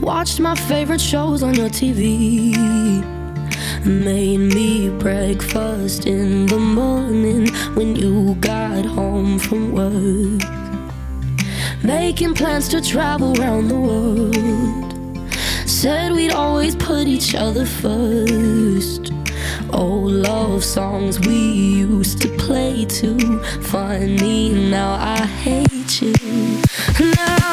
Watched my favorite shows on your TV. Made me breakfast in the morning when you got home from work. Making plans to travel around the world. Said we'd always put each other first. Oh, love songs we used to play too Funny, now I hate you. Now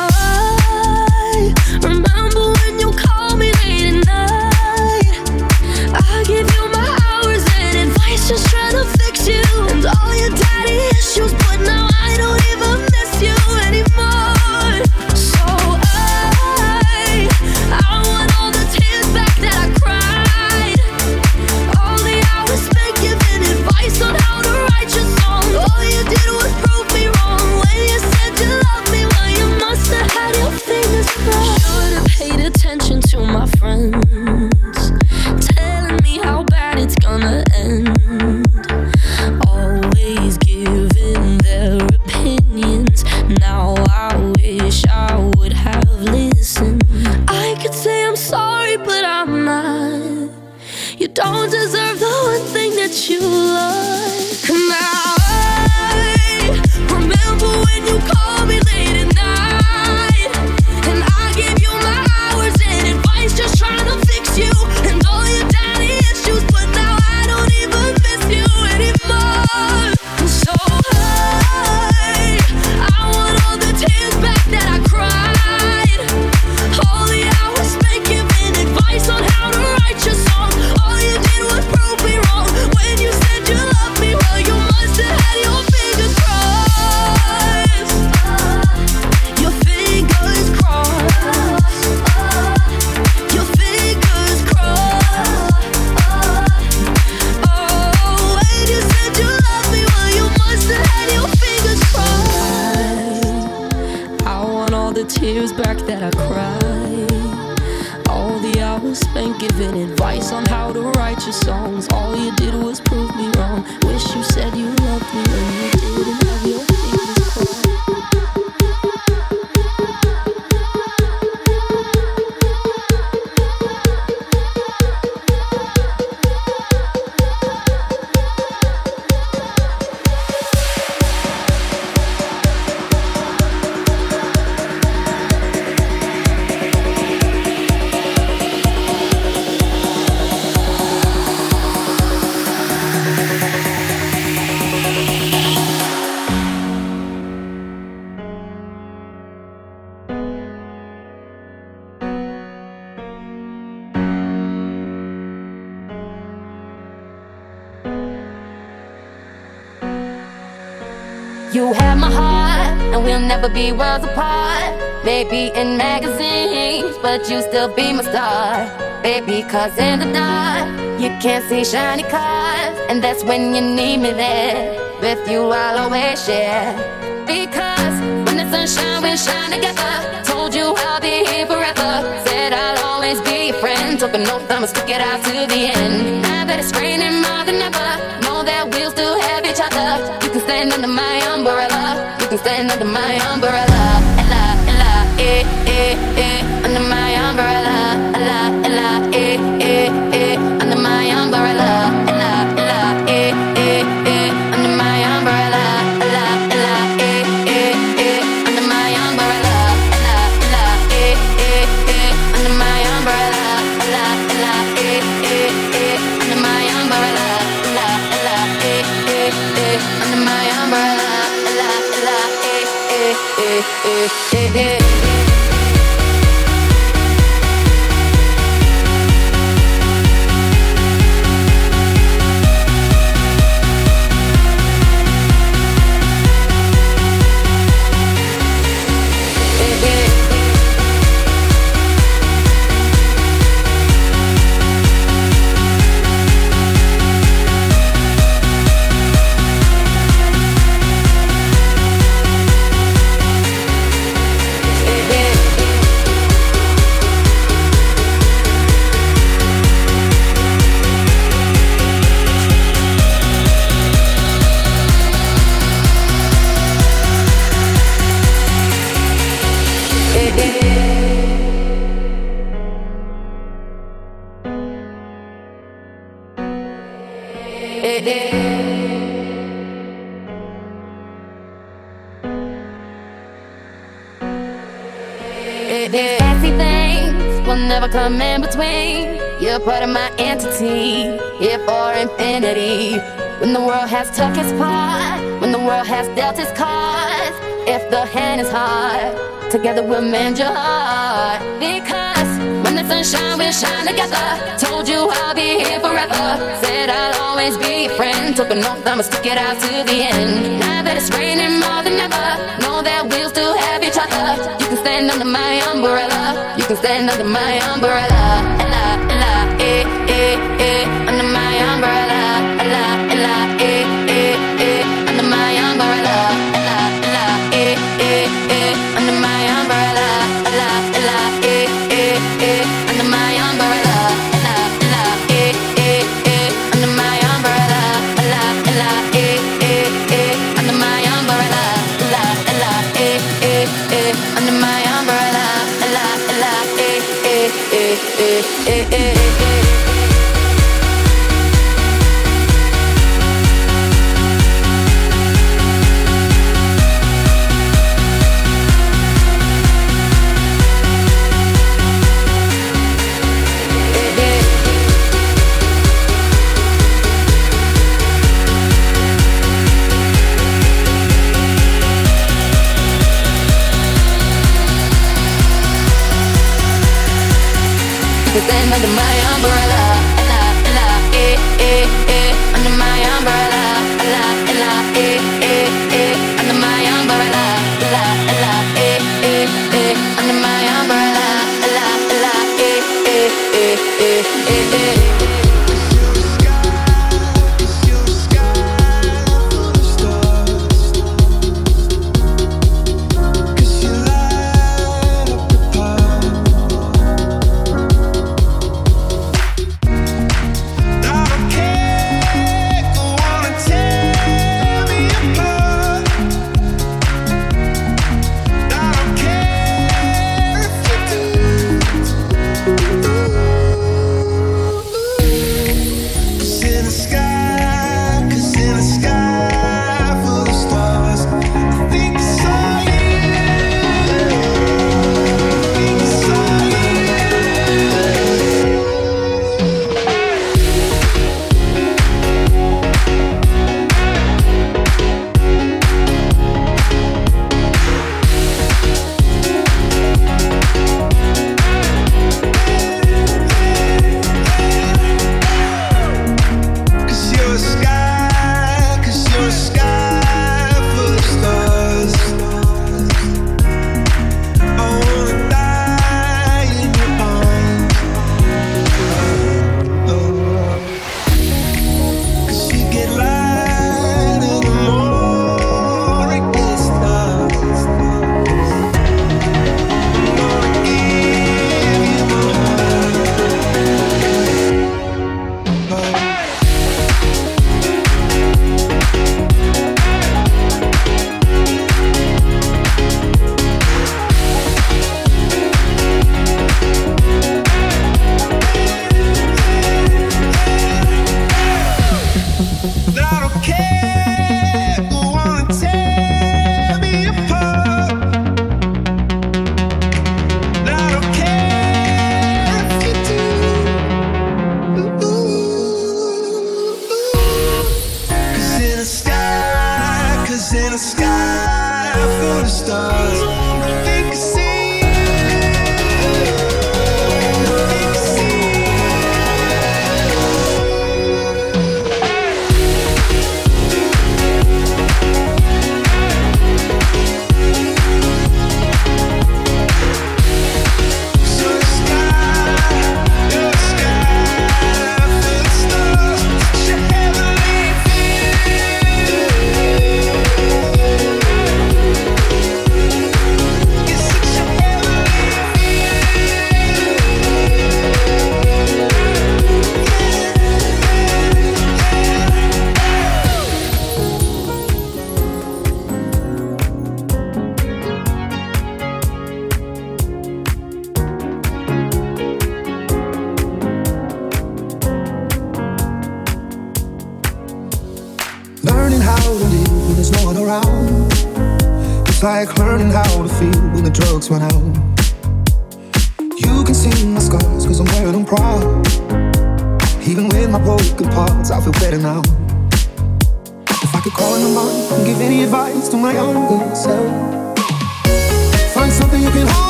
never be worlds apart. Maybe in magazines, but you still be my star. Baby, cause in the dark, you can't see shiny cars. And that's when you need me there. With you, I'll always share. Because when the sunshine, we shine together. Told you I'll be here forever. Said I'll always be your friend. Took a note, I'ma stick it out to the end. Now that it's raining more than ever. staying under my umbrella. Together we'll mend your heart. Because when the sunshine will shine together, told you I'll be here forever. Said I'll always be your friend. Took an oath, I'ma stick it out to the end. Now that it's raining more than ever, know that we'll still have each other. You can stand under my umbrella. You can stand under my umbrella.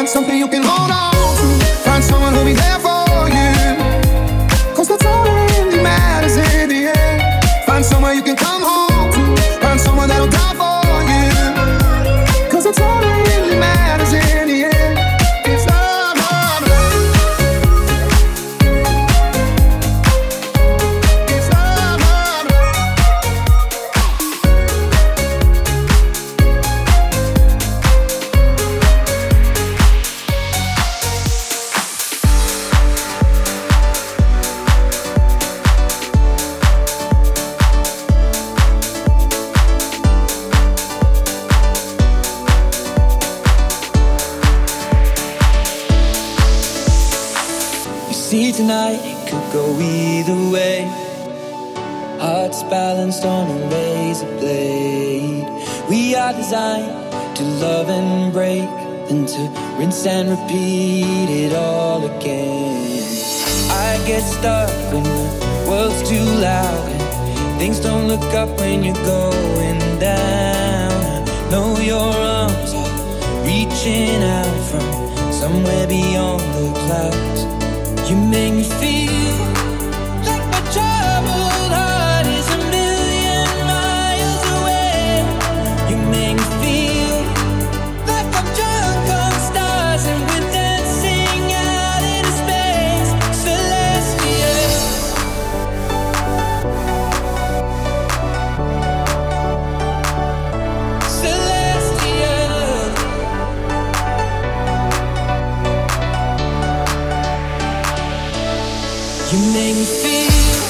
Find something you can hold on to. Find someone who'll be there for you. Cause that's all that really matters in the end. Find somewhere you can come. You make me feel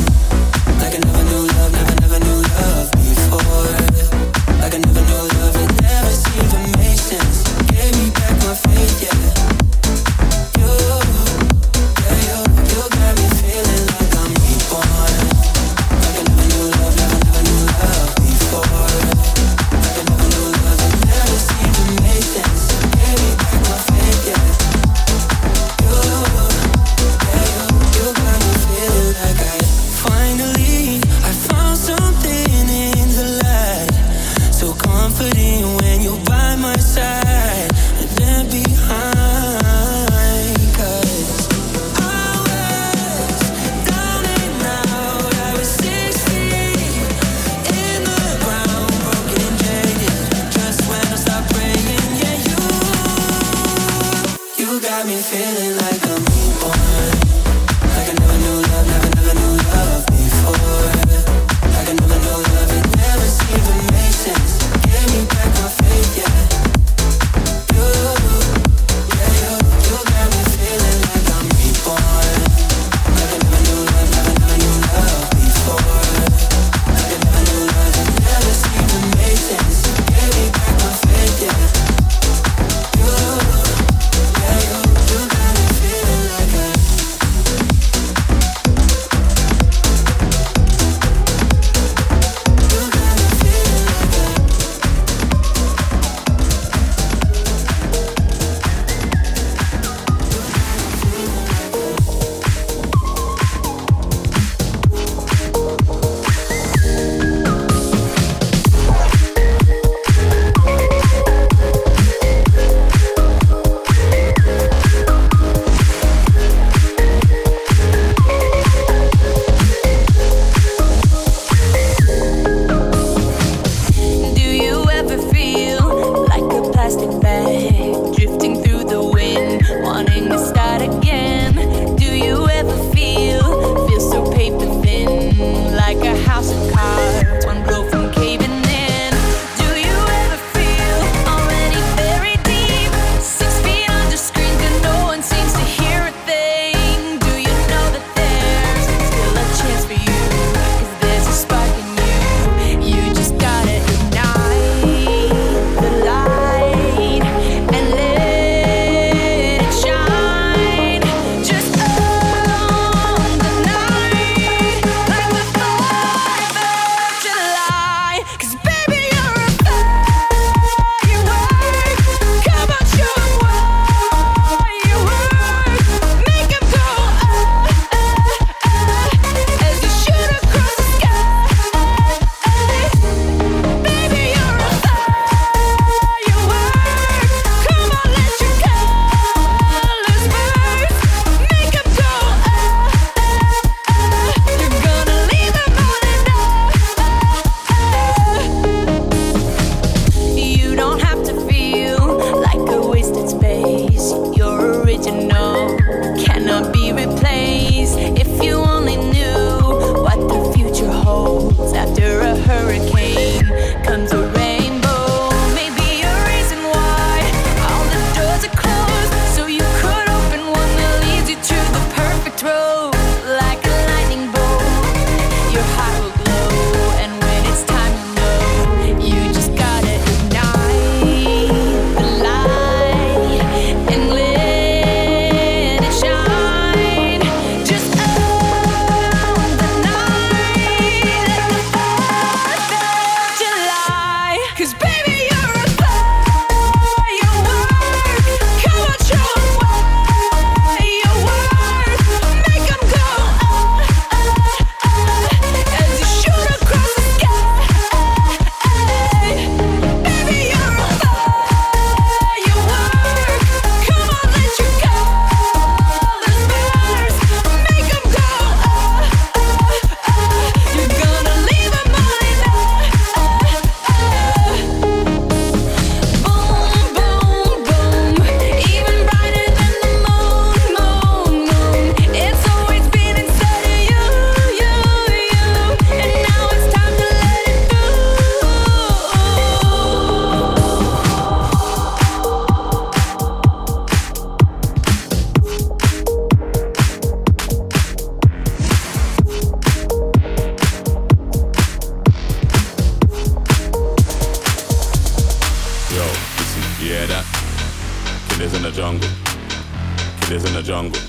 Killers in the jungle.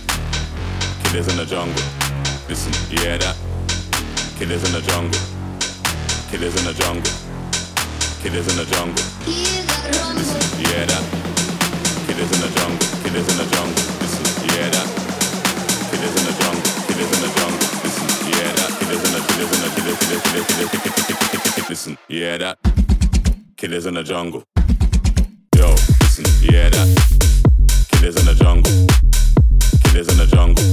Killers in the jungle. Listen, you hear that? Killers in the jungle. Killers in the jungle. Killers in the jungle. Listen, you hear that? Killers in the jungle. Killers in the jungle. Listen, you hear that? Killers in the jungle. Killers in the jungle. Listen, you hear that? Killers in the killers in the killers killers killers killers. Listen, you hear that? Killers in the jungle. Yo, listen, you hear that? Killers in the jungle. Killers in the jungle.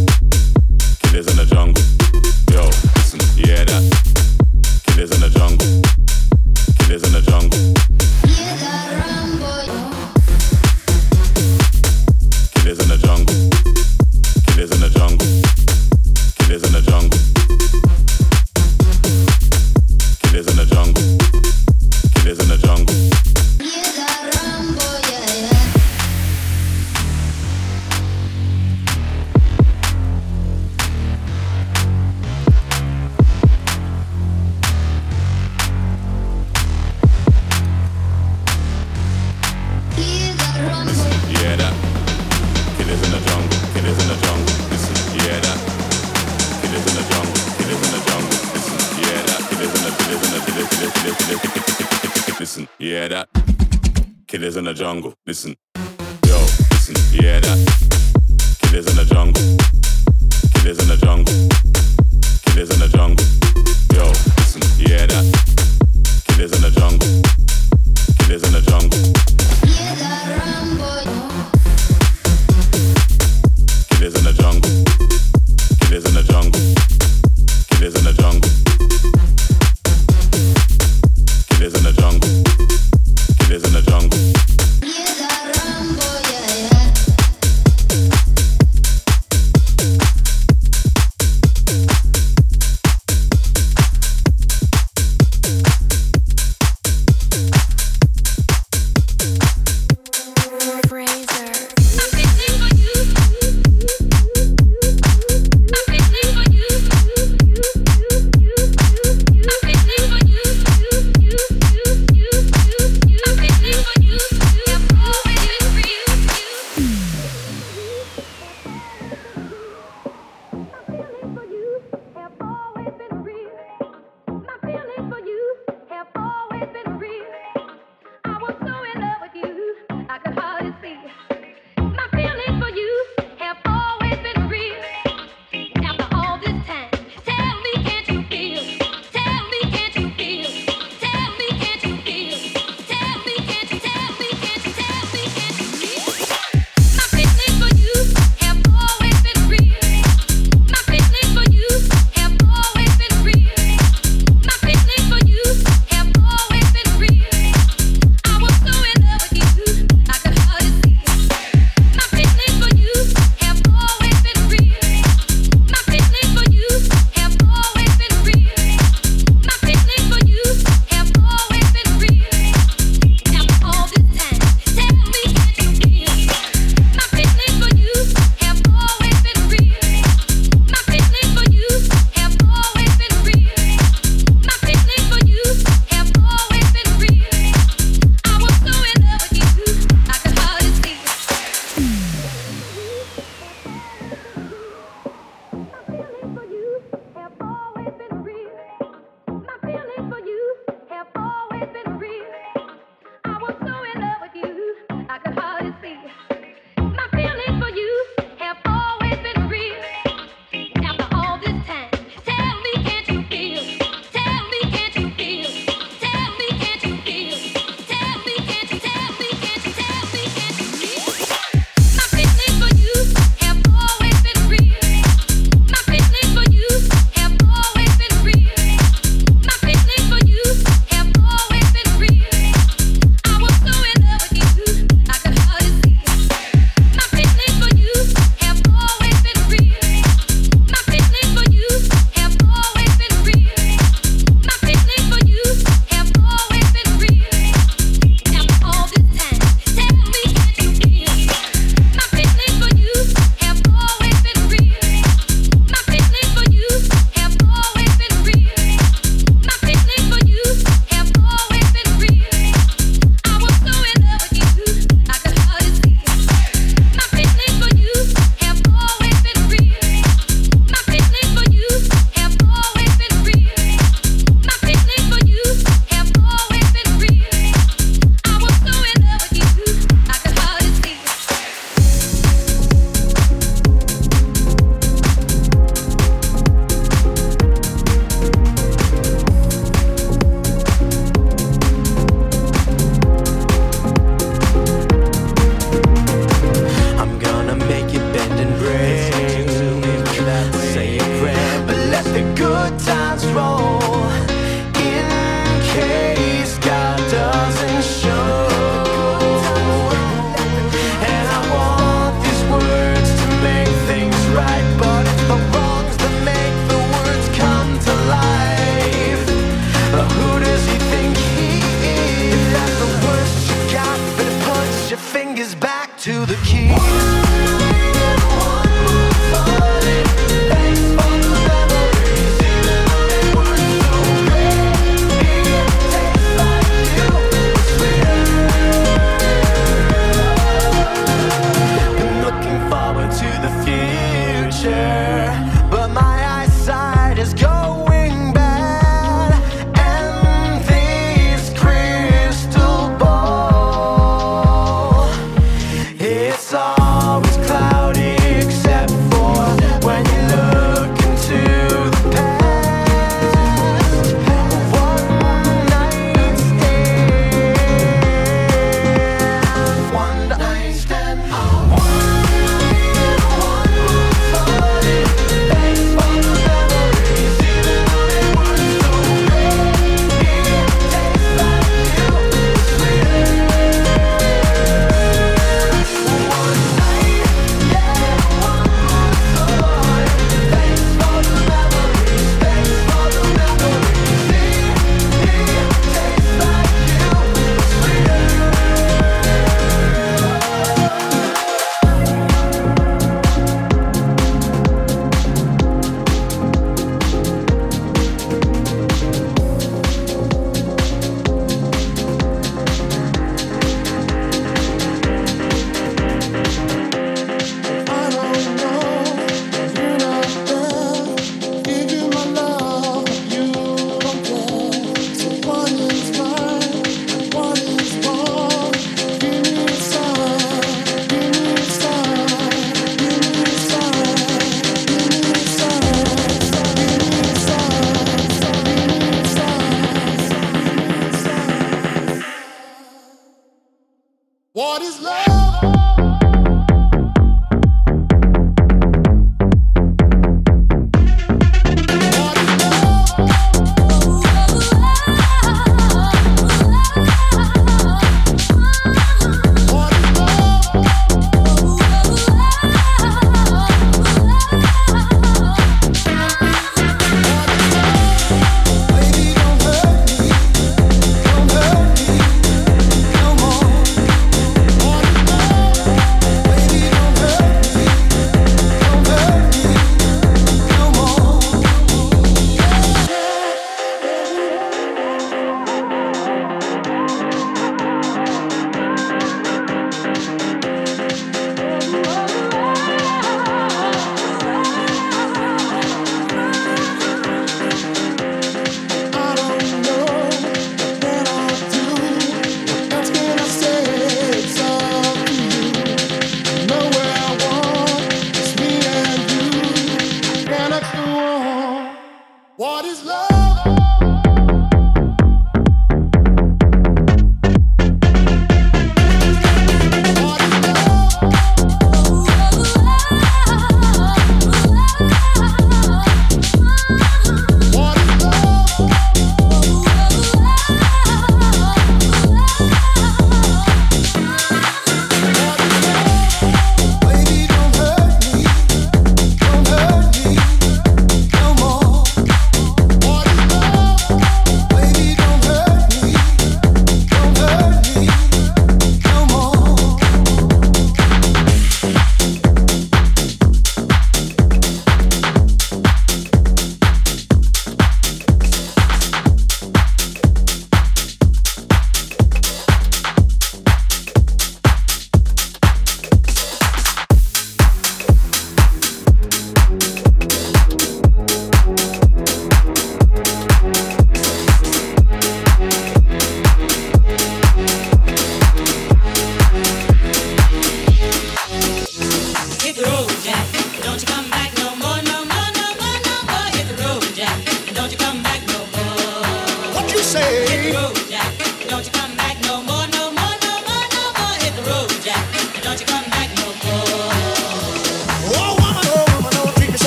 In the jungle. Yo, listen, that? In the jungle. In the jungle.